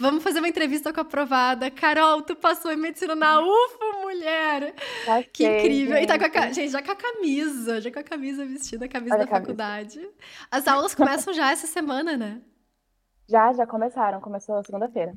Vamos fazer uma entrevista com a aprovada. Carol, tu passou em medicina na UFO, mulher! Tá que incrível! E tá com a, gente. gente, já com a camisa, já com a camisa vestida, a camisa Olha da a camisa. faculdade. As aulas começam já essa semana, né? Já, já começaram. Começou segunda-feira.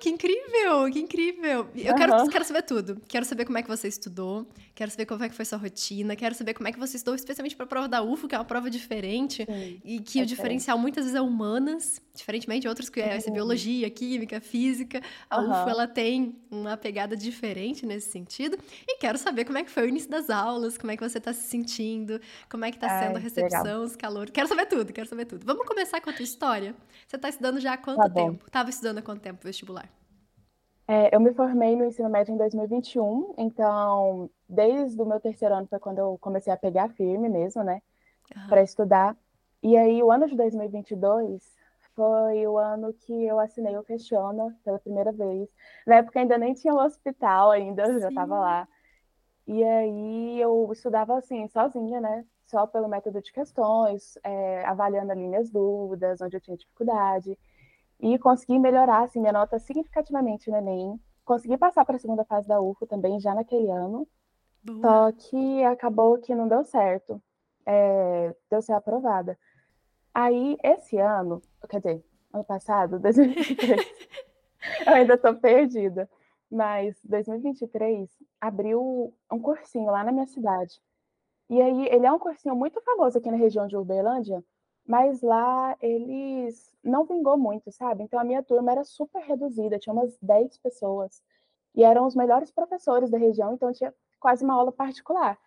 Que incrível, que incrível. Eu quero, Aham. quero saber tudo. Quero saber como é que você estudou, quero saber como é que foi sua rotina, quero saber como é que você estudou, especialmente para a prova da UFO, que é uma prova diferente. Sim. E que é o diferencial muitas vezes é humanas, diferentemente de outros que é, Uhum. biologia, química, física. A UFO, Aham. ela tem uma pegada diferente nesse sentido. E quero saber como é que foi o início das aulas, como é que você tá se sentindo, como é que tá sendo a que legal. recepção, os calores. Quero saber tudo, quero saber tudo. Vamos começar com a tua história? Você tá estudando já há quanto Tá tempo? Tava estudando há quanto tempo vestibular? É, eu me formei no ensino médio em 2021, então, desde o meu terceiro ano foi quando eu comecei a pegar firme mesmo, né, Aham. para estudar. E aí, o ano de 2022 foi o ano que eu assinei o Questiona pela primeira vez. Na época ainda nem tinha um hospital ainda, eu já estava lá. E aí eu estudava assim, sozinha, né? Só pelo método de questões, é, avaliando ali minhas dúvidas, onde eu tinha dificuldade. E consegui melhorar assim, minha nota significativamente no Enem. Consegui passar para a segunda fase da UFO também, já naquele ano. Boa. Só que acabou que não deu certo. É, deu ser aprovada. Aí, esse ano, quer dizer, ano passado, 2023, eu ainda estou perdida. Mas 2023 abriu um cursinho lá na minha cidade. E aí, ele é um cursinho muito famoso aqui na região de Uberlândia, mas lá eles não vingou muito, sabe? Então a minha turma era super reduzida, tinha umas 10 pessoas. E eram os melhores professores da região, então tinha quase uma aula particular.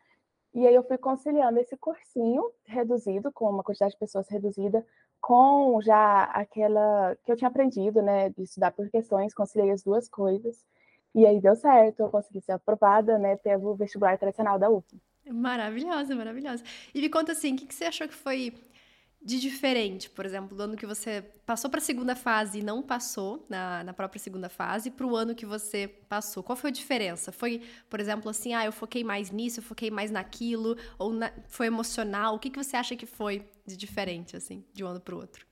E aí eu fui conciliando esse cursinho reduzido, com uma quantidade de pessoas reduzida, com já aquela que eu tinha aprendido, né, de estudar por questões, conciliei as duas coisas. E aí deu certo, eu consegui ser aprovada, né, pelo vestibular tradicional da UF. Maravilhosa, maravilhosa. E me conta assim, o que que você achou que foi de diferente, por exemplo, do ano que você passou para a segunda fase e não passou na, na própria segunda fase, para o ano que você passou? Qual foi a diferença? Foi, por exemplo, assim, ah, eu foquei mais nisso, eu foquei mais naquilo, ou na- foi emocional? O que que você acha que foi de diferente, assim, de um ano para o outro?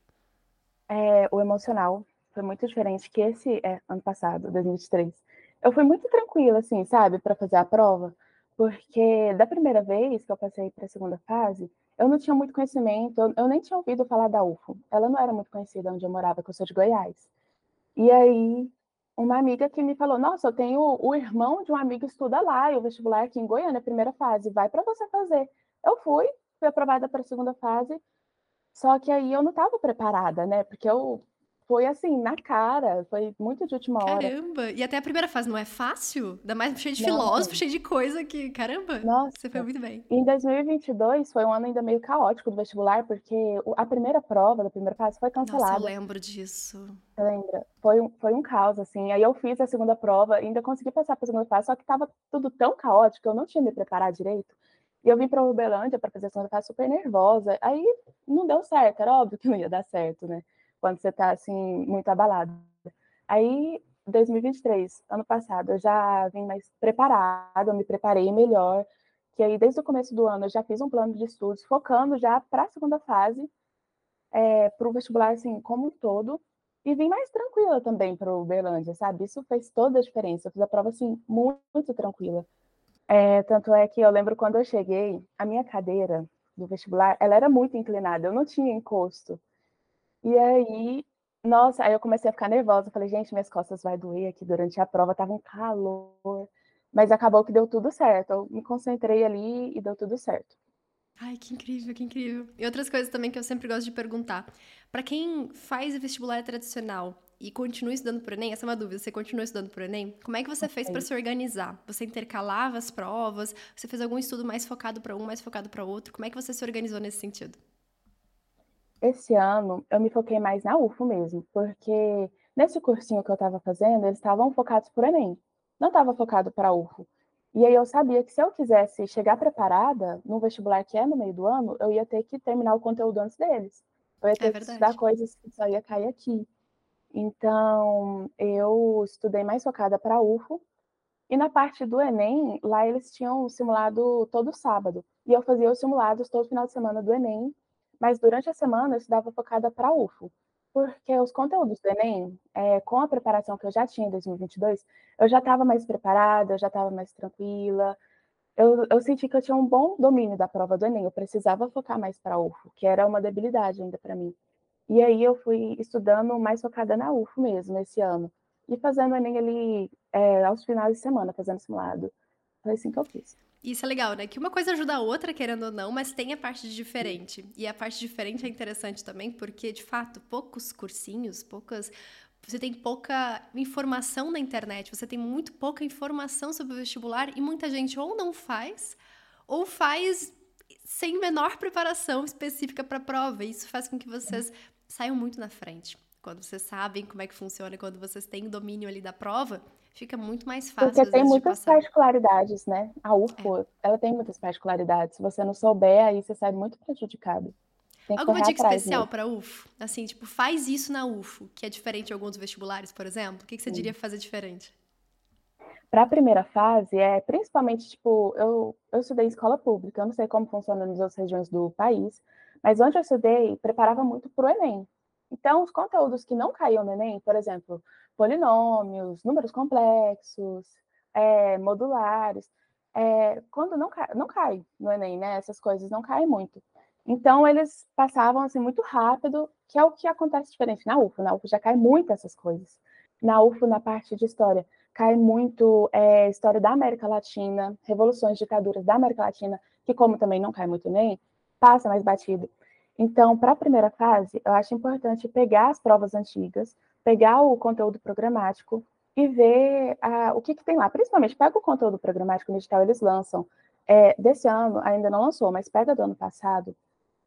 É, o emocional foi muito diferente que esse é, ano passado, 2023. Eu fui muito tranquila, assim, sabe, para fazer a prova, porque da primeira vez que eu passei para a segunda fase, eu não tinha muito conhecimento, eu, nem tinha ouvido falar da UFO. Ela não era muito conhecida onde eu morava, que eu sou de Goiás. E aí, uma amiga que me falou: Nossa, eu tenho o irmão de um amigo estuda lá, e o vestibular aqui em Goiânia, primeira fase, vai para você fazer. Eu fui, fui aprovada para a segunda fase, só que aí eu não estava preparada, né? Porque eu foi assim, na cara, foi muito de última hora. Caramba! E até a primeira fase não é fácil? Ainda mais cheio de Não. filósofo, cheio de coisa que, caramba, Nossa. você foi muito bem. Em 2022 foi um ano ainda meio caótico do vestibular, porque a primeira prova da primeira fase foi Nossa, eu cancelada. lembro disso. Você lembra? Foi um, foi um caos, assim. Aí eu fiz a segunda prova, ainda consegui passar para a segunda fase, só que estava tudo tão caótico, eu não tinha me preparado direito. E eu vim para Uberlândia para fazer a segunda fase super nervosa. Aí não deu certo, era óbvio que não ia dar certo, né? Quando você está assim, muito abalado. Aí, 2023, ano passado, eu já vim mais preparada, eu me preparei melhor. Que aí, desde o começo do ano, eu já fiz um plano de estudos, focando já para a segunda fase, para o vestibular, assim, como um todo. E vim mais tranquila também para o Uberlândia, sabe? Isso fez toda a diferença. Eu fiz a prova, assim, muito, muito tranquila. É, tanto é que eu lembro quando eu cheguei, a minha cadeira do vestibular, ela era muito inclinada, eu não tinha encosto. E aí, nossa, aí eu comecei a ficar nervosa. Falei, gente, minhas costas vai doer aqui durante a prova, tava um calor. Mas acabou que deu tudo certo. Eu me concentrei ali e deu tudo certo. Ai, que incrível, que incrível. E outras coisas também que eu sempre gosto de perguntar. Pra quem faz vestibular tradicional e continua estudando pro Enem, essa é uma dúvida, você continua estudando pro Enem? Como é que você fez pra se organizar? Você intercalava as provas? Você fez algum estudo mais focado pra um, mais focado pra outro? Como é que você se organizou nesse sentido? Esse ano eu me foquei mais na UFO mesmo, porque nesse cursinho que eu estava fazendo, eles estavam focados por Enem, não estava focado para UFO. E aí eu sabia que se eu quisesse chegar preparada no vestibular que é no meio do ano, eu ia ter que terminar o conteúdo antes deles. Eu ia ter É que estudar coisas que só ia cair aqui. Então, eu estudei mais focada para UFO. E na parte do Enem, lá eles tinham simulado todo sábado. E eu fazia os simulados todo final de semana do Enem, mas durante a semana eu estudava focada para UFO. porque os conteúdos do Enem, é, com a preparação que eu já tinha em 2022, eu já estava mais preparada, eu já estava mais tranquila. Eu, eu, senti que eu tinha um bom domínio da prova do Enem, eu precisava focar mais para UFO, que era uma debilidade ainda para mim. E aí eu fui estudando mais focada na UFO mesmo, esse ano. E fazendo o Enem ali é, aos finais de semana, fazendo simulado. Foi assim que eu fiz. Isso é legal, né? Que uma coisa ajuda a outra, querendo ou não, mas tem a parte de diferente. E a parte diferente é interessante também, porque, de fato, poucos cursinhos, poucas. Você tem pouca informação na internet, você tem muito pouca informação sobre o vestibular e muita gente ou não faz, ou faz sem menor preparação específica para a prova. Isso faz com que vocês saiam muito na frente. Quando vocês sabem como é que funciona, quando vocês têm domínio ali da prova, fica muito mais fácil. Porque tem muitas particularidades, né? A UFO, é. ela tem muitas particularidades. Se você não souber, aí você sai muito prejudicado. Alguma dica especial para UFO? Assim, tipo, faz isso na UFO, que é diferente de alguns vestibulares, por exemplo? O que, que você Sim. diria fazer diferente? Para a primeira fase, é principalmente, tipo, eu, eu estudei em escola pública, eu não sei como funciona nas outras regiões do país, mas onde eu estudei, preparava muito para o Enem. Então, os conteúdos que não caíam no Enem, por exemplo, polinômios, números complexos, é, modulares, é, quando não cai, não cai no Enem, né? Essas coisas não caem muito. Então, eles passavam assim muito rápido, que é o que acontece diferente na UFO. Na UFO já cai muito essas coisas. Na UFO, na parte de história, cai muito é, história da América Latina, revoluções, ditaduras da América Latina, que como também não cai muito nem, passa mais batido. Então, para a primeira fase, eu acho importante pegar as provas antigas, pegar o conteúdo programático e ver uh, o que, que, tem lá. Principalmente, pega o conteúdo programático no edital, eles lançam. É, desse ano, ainda não lançou, mas pega do ano passado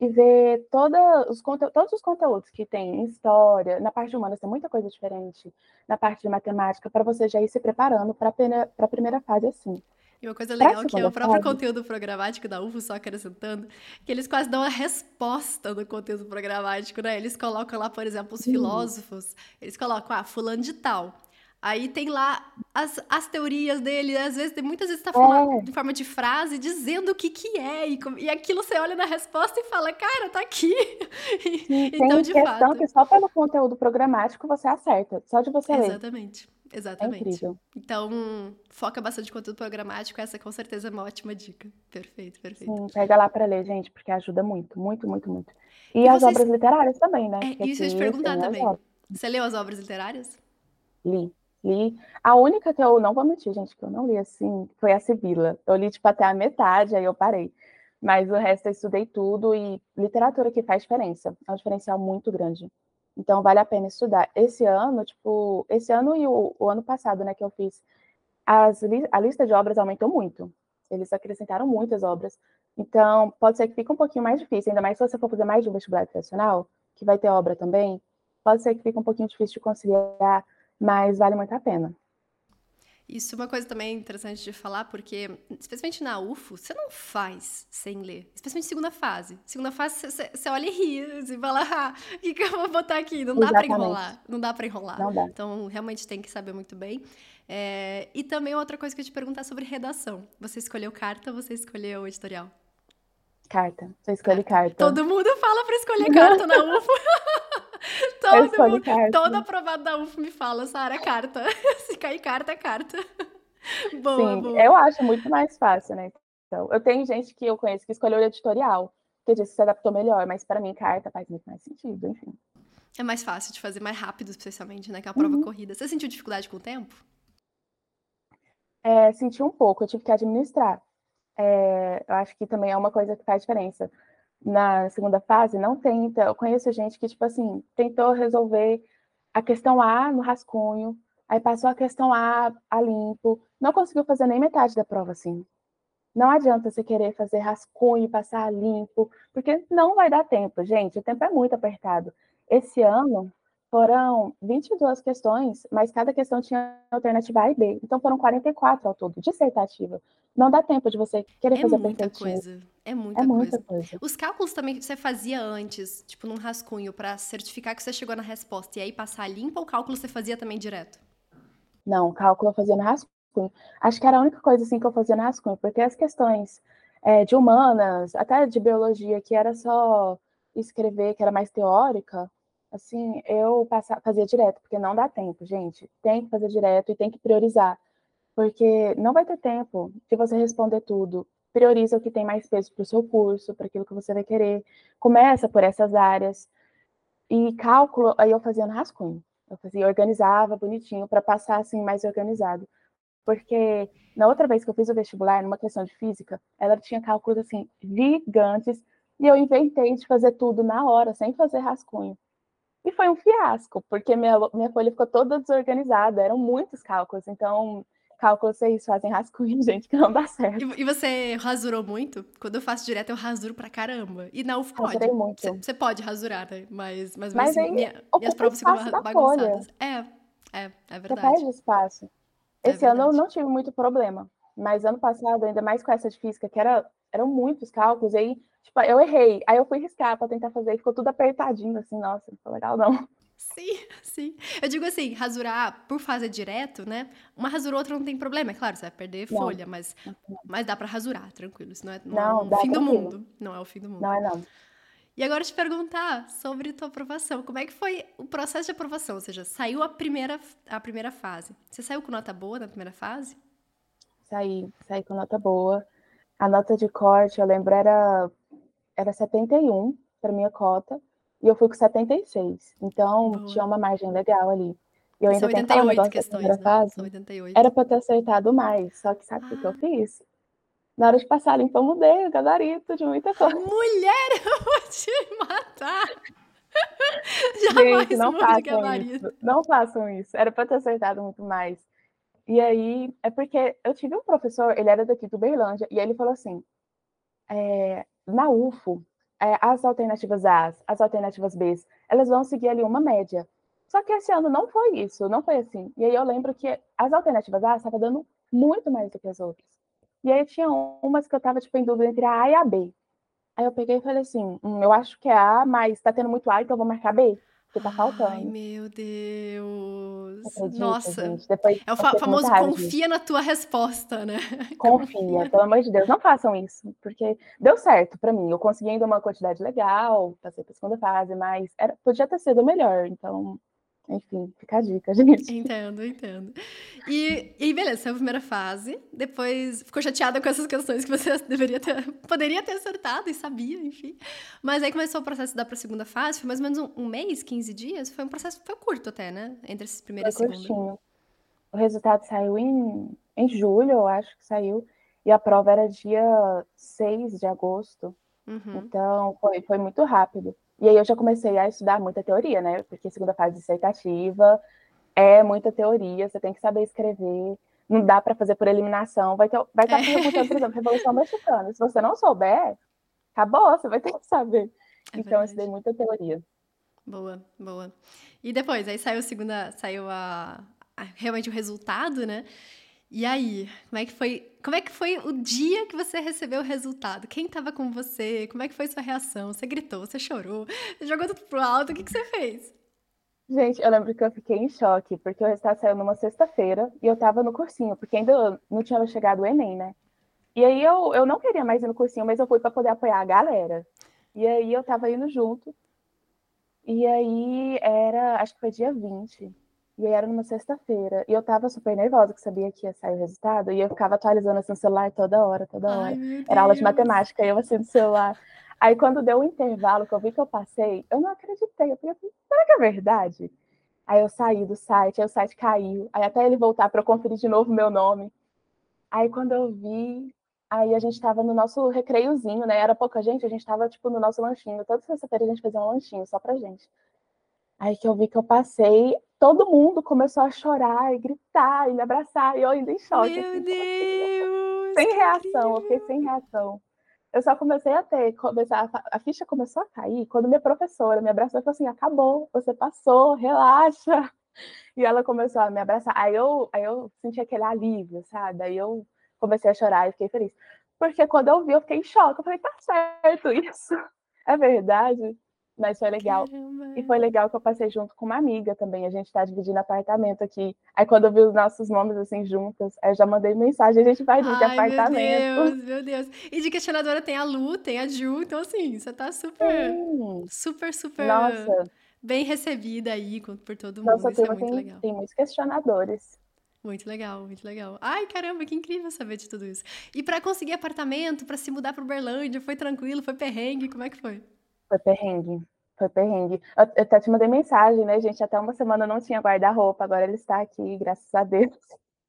e toda os todos os conteúdos que tem em história, na parte de humanas tem muita coisa diferente, na parte de matemática, para você já ir se preparando para a primeira fase assim. E uma coisa legal que é o próprio conteúdo programático da UFO, só acrescentando, que eles quase dão a resposta no conteúdo programático, né? Eles colocam lá, por exemplo, os filósofos, eles colocam, ah, fulano de tal. Aí tem lá as, as teorias dele, às vezes, tem, muitas vezes tá falando é. de forma de frase, dizendo o que que é, e, e aquilo você olha na resposta e fala, cara, tá aqui. Sim, então, de questão fato... que só pelo conteúdo programático você acerta, só de você Exatamente. ler. Exatamente. Exatamente. É então, foca bastante em conteúdo programático, essa com certeza é uma ótima dica. Perfeito, perfeito. Sim, pega lá para ler, gente, porque ajuda muito, muito, muito, muito. E, e as vocês... obras literárias também, né? É, isso eu te perguntar também. Você leu as obras literárias? Li, li. A única que eu não vou mentir, gente, que eu não li assim, foi a Sibila. Eu li, tipo, até a metade, aí eu parei. Mas o resto eu estudei tudo e literatura que faz diferença. É um diferencial muito grande. Então, vale a pena estudar. Esse ano, tipo, esse ano e o, o ano passado, né, que eu fiz, as, a lista de obras aumentou muito. Eles acrescentaram muitas obras. Então, pode ser que fique um pouquinho mais difícil, ainda mais se você for fazer mais de um vestibular tradicional, que vai ter obra também, pode ser que fique um pouquinho difícil de conciliar, mas vale muito a pena. Isso é uma coisa também interessante de falar, porque, especialmente na UFO, você não faz sem ler. Especialmente segunda fase. Segunda fase, você, você olha e ri, você fala, ah, o que, que eu vou botar aqui? Não dá para enrolar. Não dá para enrolar. Não dá. Então, realmente tem que saber muito bem. É, e também outra coisa que eu te perguntar sobre redação. Você escolheu carta ou você escolheu editorial? Carta. Você escolhe carta. Todo mundo fala para escolher carta na UFO. Todo mundo, todo aprovado da UF me fala, Sara, carta. Se cair carta, é carta. Boa, Sim, boa. eu acho muito mais fácil, né? Então, eu tenho gente que eu conheço que escolheu o editorial, que disse que se adaptou melhor, mas para mim carta faz muito mais sentido, enfim. É mais fácil de fazer, mais rápido, especialmente, né? Que é a prova uhum. corrida. Você sentiu dificuldade com o tempo? É, senti um pouco, eu tive que administrar. É, eu acho que também é uma coisa que faz diferença na segunda fase não tenta. Eu conheço gente que, tipo assim, tentou resolver a questão A no rascunho, aí passou a questão A a limpo, não conseguiu fazer nem metade da prova assim. Não adianta você querer fazer rascunho passar a limpo, porque não vai dar tempo, gente. O tempo é muito apertado. Esse ano foram 22 questões, mas cada questão tinha alternativa A e B. Então foram 44 ao todo, dissertativa. Não dá tempo de você querer é fazer muita coisa. É muita, é muita coisa. coisa. Os cálculos também que você fazia antes, tipo num rascunho, para certificar que você chegou na resposta e aí passar limpa, ou o cálculo você fazia também direto? Não, cálculo eu fazia no rascunho. Acho que era a única coisa assim que eu fazia no rascunho, porque as questões é, de humanas, até de biologia, que era só escrever, que era mais teórica, Assim, eu passava, fazia direto, porque não dá tempo, gente. Tem que fazer direto e tem que priorizar. Porque não vai ter tempo de você responder tudo. Prioriza o que tem mais peso para o seu curso, para aquilo que você vai querer. Começa por essas áreas. E cálculo, aí eu fazia no rascunho. Eu fazia, organizava bonitinho para passar assim mais organizado. Porque na outra vez que eu fiz o vestibular, numa questão de física, ela tinha cálculos assim gigantes e eu inventei de fazer tudo na hora, sem fazer rascunho. E foi um fiasco, porque minha, minha folha ficou toda desorganizada, eram muitos cálculos, então cálculos vocês fazem rascunho, gente, que não dá certo. E, e, você rasurou muito? Quando eu faço direto, eu rasuro pra caramba. E na UF pode. muito. Você pode rasurar, né? Mas, mas, mas assim, minha, minhas provas ficam bagunçadas. Folha. É, é, é verdade. Você perde espaço. É Esse ano eu não tive muito problema, mas ano passado, ainda mais com essa de física, que era, eram muitos cálculos, aí Tipo, eu errei. Aí eu fui riscar pra tentar fazer e ficou tudo apertadinho, assim, nossa, não ficou legal, não. Sim, sim. Eu digo assim, rasurar por fazer direto, né? Uma rasura outra não tem problema, é claro, você vai perder não. folha, mas, mas dá para rasurar, tranquilo. Isso não é, não, não é o fim do mundo. Não é o fim do mundo. Não é não. E agora te perguntar sobre tua aprovação. Como é que foi o processo de aprovação? Ou seja, saiu a primeira, a primeira fase. Você saiu com nota boa na primeira fase? Saí, saí com nota boa. A nota de corte, eu lembro, era era 71 para minha cota e eu fui com 76. Então Boa. tinha uma margem legal ali. E eu ainda São 88 questões, né? fase. São 88. Era para ter acertado mais, só que sabe o ah. que eu ah. fiz? Na hora de passar então mudei o gabarito de muita coisa. Mulher, eu vou te matar! Jamais Gente, não façam isso. Não façam isso. Era para ter acertado muito mais. E aí, é porque eu tive um professor, ele era daqui do Berlândia, e ele falou assim: é, na UFO, é, as alternativas A, as alternativas B, elas vão seguir ali uma média. Só que esse ano não foi isso, não foi assim. E aí eu lembro que as alternativas A estavam dando muito mais do que as outras. E aí tinha umas que eu estava tipo, em dúvida entre a A e a B. Aí eu peguei e falei assim, hum, eu acho que é A, mas está tendo muito A, então eu vou marcar B que tá faltando. Ai, meu Deus. Acredita, Nossa. Depois, é o fa famoso confia na tua resposta, né? Confia, pelo amor de Deus, não façam isso, porque deu certo para mim. Eu consegui ainda uma quantidade legal, passei pra segunda fase, mas era, podia ter sido melhor, então enfim, fica a dica, gente. Entendo, entendo. E, e beleza, a primeira fase. Depois ficou chateada com essas questões que você deveria ter, poderia ter acertado e sabia, enfim. Mas aí começou o processo da para a segunda fase, foi mais ou menos um, um, mês, 15 dias. Foi um processo foi curto até, né? Entre esse primeiro foi e segundo. O resultado saiu em, em julho, eu acho que saiu. E a prova era dia 6 de agosto. Uhum. Então, foi, foi muito rápido. E aí eu já comecei a estudar muita teoria, né? Porque segunda fase dissertativa é muita teoria, você tem que saber escrever, não dá para fazer por eliminação, vai, ter, vai estar perguntando, por exemplo, Revolução Mexicana. Se você não souber, acabou, você vai ter que saber. É então, eu estudei muita teoria. Boa, boa. E depois, aí saiu a segunda, saiu a, a realmente o resultado, né? E aí, como é que foi? Como é que foi o dia que você recebeu o resultado? Quem estava com você? Como é que foi sua reação? Você gritou, você chorou, você jogou tudo pro alto, o que, que você fez? Gente, eu lembro que eu fiquei em choque, porque o resultado saiu numa sexta-feira e eu tava no cursinho, porque ainda não tinha chegado o Enem, né? E aí eu, eu não queria mais ir no cursinho, mas eu fui para poder apoiar a galera. E aí eu tava indo junto. E aí era, acho que foi dia 20. E aí era numa sexta-feira. E eu tava super nervosa, que sabia que ia sair o resultado. E eu ficava atualizando assim no celular toda hora, toda hora. Ai, era aula de matemática, e eu assim no celular. Aí quando deu o um intervalo, que eu vi que eu passei, eu não acreditei. Eu falei, será que é verdade? Aí eu saí do site, aí o site caiu. Aí até ele voltar para eu conferir de novo meu nome. Aí quando eu vi, aí a gente tava no nosso recreiozinho, né? Era pouca gente, a gente tava tipo no nosso lanchinho. Toda sexta-feira a gente fazia um lanchinho só pra gente. Aí que eu vi que eu passei, todo mundo começou a chorar e gritar e me abraçar, e eu ainda em choque. Meu assim, Deus! Sem reação, eu fiquei sem reação. Eu só comecei a ter, começar, a ficha começou a cair quando minha professora me abraçou e falou assim: acabou, você passou, relaxa. E ela começou a me abraçar. Aí eu, aí eu senti aquele alívio, sabe? Aí eu comecei a chorar e fiquei feliz. Porque quando eu vi, eu fiquei em choque. Eu falei, tá certo isso. É verdade. Mas foi legal. Caramba. E foi legal que eu passei junto com uma amiga também. A gente tá dividindo apartamento aqui. Aí quando eu vi os nossos nomes assim juntas, aí eu já mandei mensagem, a gente vai dividir Ai, apartamento. Meu Deus, meu Deus. E de questionadora tem a Lu, tem a Ju, então assim, você tá super, Sim. super, super Nossa. bem recebida aí por todo mundo. Nossa, Isso é muito tem, legal. Tem muitos questionadores. Muito legal, muito legal. Ai, caramba, que incrível saber de tudo isso. E para conseguir apartamento, para se mudar para Uberlândia, foi tranquilo, foi perrengue, como é que foi? Foi perrengue, foi perrengue. Eu, eu até te mandei mensagem, né, gente? Até uma semana eu não tinha guarda-roupa, agora ele está aqui, graças a Deus.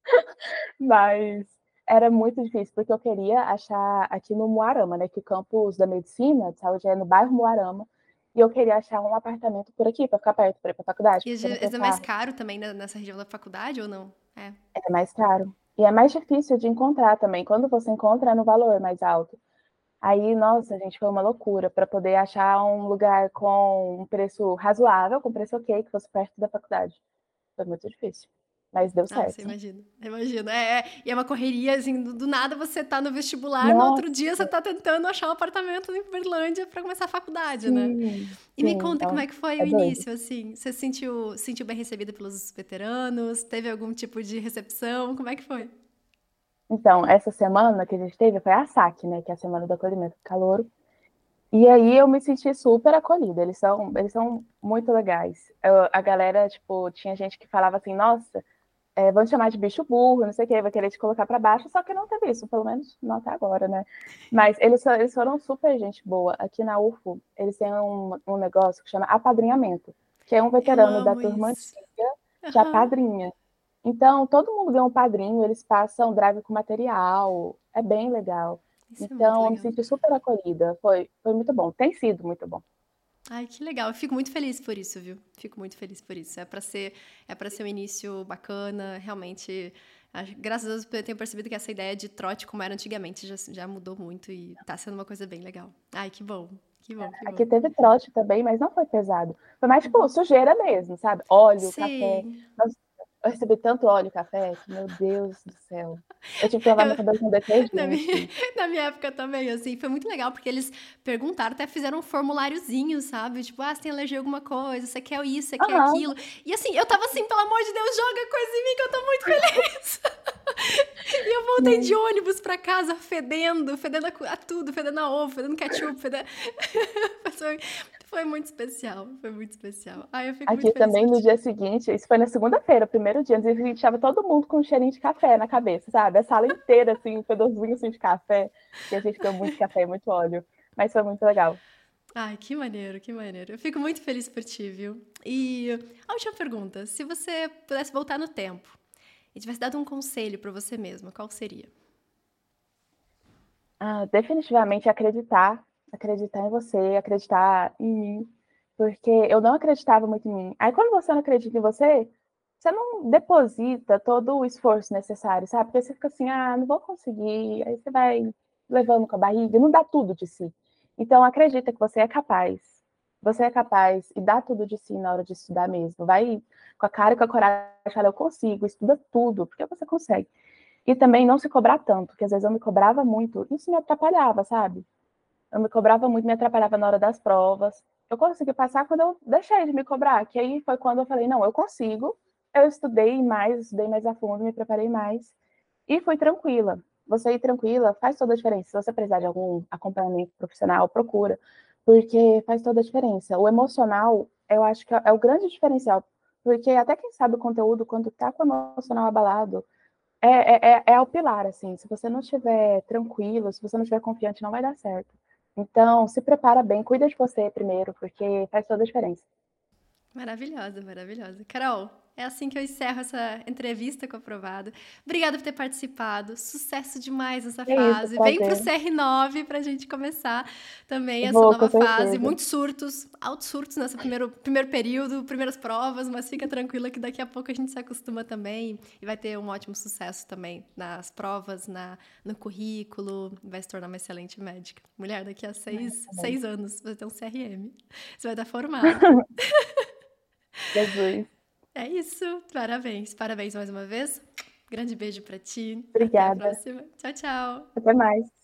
Mas era muito difícil, porque eu queria achar aqui no Moarama, né? Que o campus da medicina de saúde é no bairro Moarama. E eu queria achar um apartamento por aqui, para ficar perto, para ir para a faculdade. E é mais caro também nessa região da faculdade ou não? É. é mais caro. E é mais difícil de encontrar também. Quando você encontra, é no valor mais alto. Aí, nossa, gente, foi uma loucura para poder achar um lugar com um preço razoável, com preço ok, que fosse perto da faculdade. Foi muito difícil. Mas deu certo. Nossa, imagino, imagino. É, é, e é uma correria, assim, do, do, nada você tá no vestibular, Nossa. no outro dia você tá tentando achar um apartamento em Berlândia para começar a faculdade, né? sim, né? E sim, me conta então, como é que foi é o início, assim. Você se sentiu, sentiu bem recebida pelos veteranos? Teve algum tipo de recepção? Como é que foi? Então, essa semana que a gente teve foi a SAC, né? Que é a Semana do Acolhimento do Calouro. E aí eu me senti super acolhida. Eles são, eles são muito legais. Eu, a galera, tipo, tinha gente que falava assim, nossa, é, vão te chamar de bicho burro, não sei o que, vai querer te colocar para baixo, só que não teve isso, pelo menos não até agora, né? Mas eles, eles foram super gente boa. Aqui na UFO, eles têm um, um negócio que chama apadrinhamento, que é um veterano da turma isso. antiga que uhum. apadrinha. Então, todo mundo ganha um padrinho, eles passam drive com material, é bem legal. Isso é então, é eu me senti super acolhida, foi, foi muito bom, tem sido muito bom. Ai, que legal. Eu fico muito feliz por isso, viu? Fico muito feliz por isso. É para ser, é para ser um início bacana, realmente. Graças a Deus eu tenho percebido que essa ideia de trote como era antigamente já, já mudou muito e tá sendo uma coisa bem legal. Ai, que bom. Que bom, que Aqui teve trote também, mas não foi pesado. Foi mais, tipo, sujeira mesmo, sabe? Óleo, Sim. café. Nós eu recebi tanto óleo e café que, meu Deus do céu. Eu tive que lavar meu cabelo com detergente. Na minha, na minha época também, assim, foi muito legal, porque eles perguntaram, até fizeram um formuláriozinho, sabe? Tipo, ah, você tem alergia a alguma coisa, você quer isso, você quer aquilo. E assim, eu tava assim, pelo amor de Deus, joga coisa em mim que eu tô muito feliz. E eu voltei de ônibus pra casa fedendo, fedendo a, tudo, fedendo a ovo, fedendo ketchup, fedendo... Foi muito especial, foi muito especial. Ai, eu fico Aqui também no dia seguinte, isso foi na segunda-feira, o primeiro dia, a gente tava todo mundo com um cheirinho de café na cabeça, sabe? A sala inteira, assim, um pedacinho assim, de café, e a gente deu muito café e muito óleo. Mas foi muito legal. Ai, que maneiro, que maneiro. Eu fico muito feliz por ti, viu? E a última pergunta: se você pudesse voltar no tempo e tivesse dado um conselho para você mesma, qual seria? Ah, definitivamente acreditar acreditar em você, acreditar em mim, porque eu não acreditava muito em mim. Aí quando você não acredita em você, você não deposita todo o esforço necessário, sabe? Porque você fica assim, ah, não vou conseguir, aí você vai levando com a barriga, não dá tudo de si. Então acredita que você é capaz. Você é capaz e dá tudo de si na hora de estudar mesmo. Vai com a cara e com a coragem, fala, eu consigo, estuda tudo, porque você consegue. E também não se cobrar tanto, porque às vezes eu me cobrava muito, isso me atrapalhava, sabe? eu me cobrava muito, me atrapalhava na hora das provas. Eu consegui passar quando eu deixei de me cobrar, que aí foi quando eu falei, não, eu consigo. Eu estudei mais, estudei mais a fundo, me preparei mais e fui tranquila. Você ir tranquila faz toda a diferença. Se você precisar de algum acompanhamento profissional, procura, porque faz toda a diferença. O emocional, eu acho que é o grande diferencial, porque até quem sabe o conteúdo, quando tá com o emocional abalado, é, é, é, é o pilar, assim. Se você não estiver tranquilo, se você não estiver confiante, não vai dar certo. Então, se prepara bem, cuida de você primeiro, porque faz toda a diferença. Maravilhosa, maravilhosa. Carol, é assim que eu encerro essa entrevista com a Aprovado. Obrigada por ter participado. Sucesso demais nessa é fase. Isso, Vem para o CR9 para a gente começar também essa Vou, nova fase. Muitos surtos, altos surtos nesse primeiro, primeiro período, primeiras provas, mas fica tranquila que daqui a pouco a gente se acostuma também e vai ter um ótimo sucesso também nas provas, na, no currículo, vai se tornar uma excelente médica. Mulher, daqui a seis, é, seis anos, você vai ter um CRM. Você vai estar formada. Jesus. É isso. Parabéns. Parabéns mais uma vez. Grande beijo para ti. Obrigada. Até a próxima. Tchau, tchau. Até mais.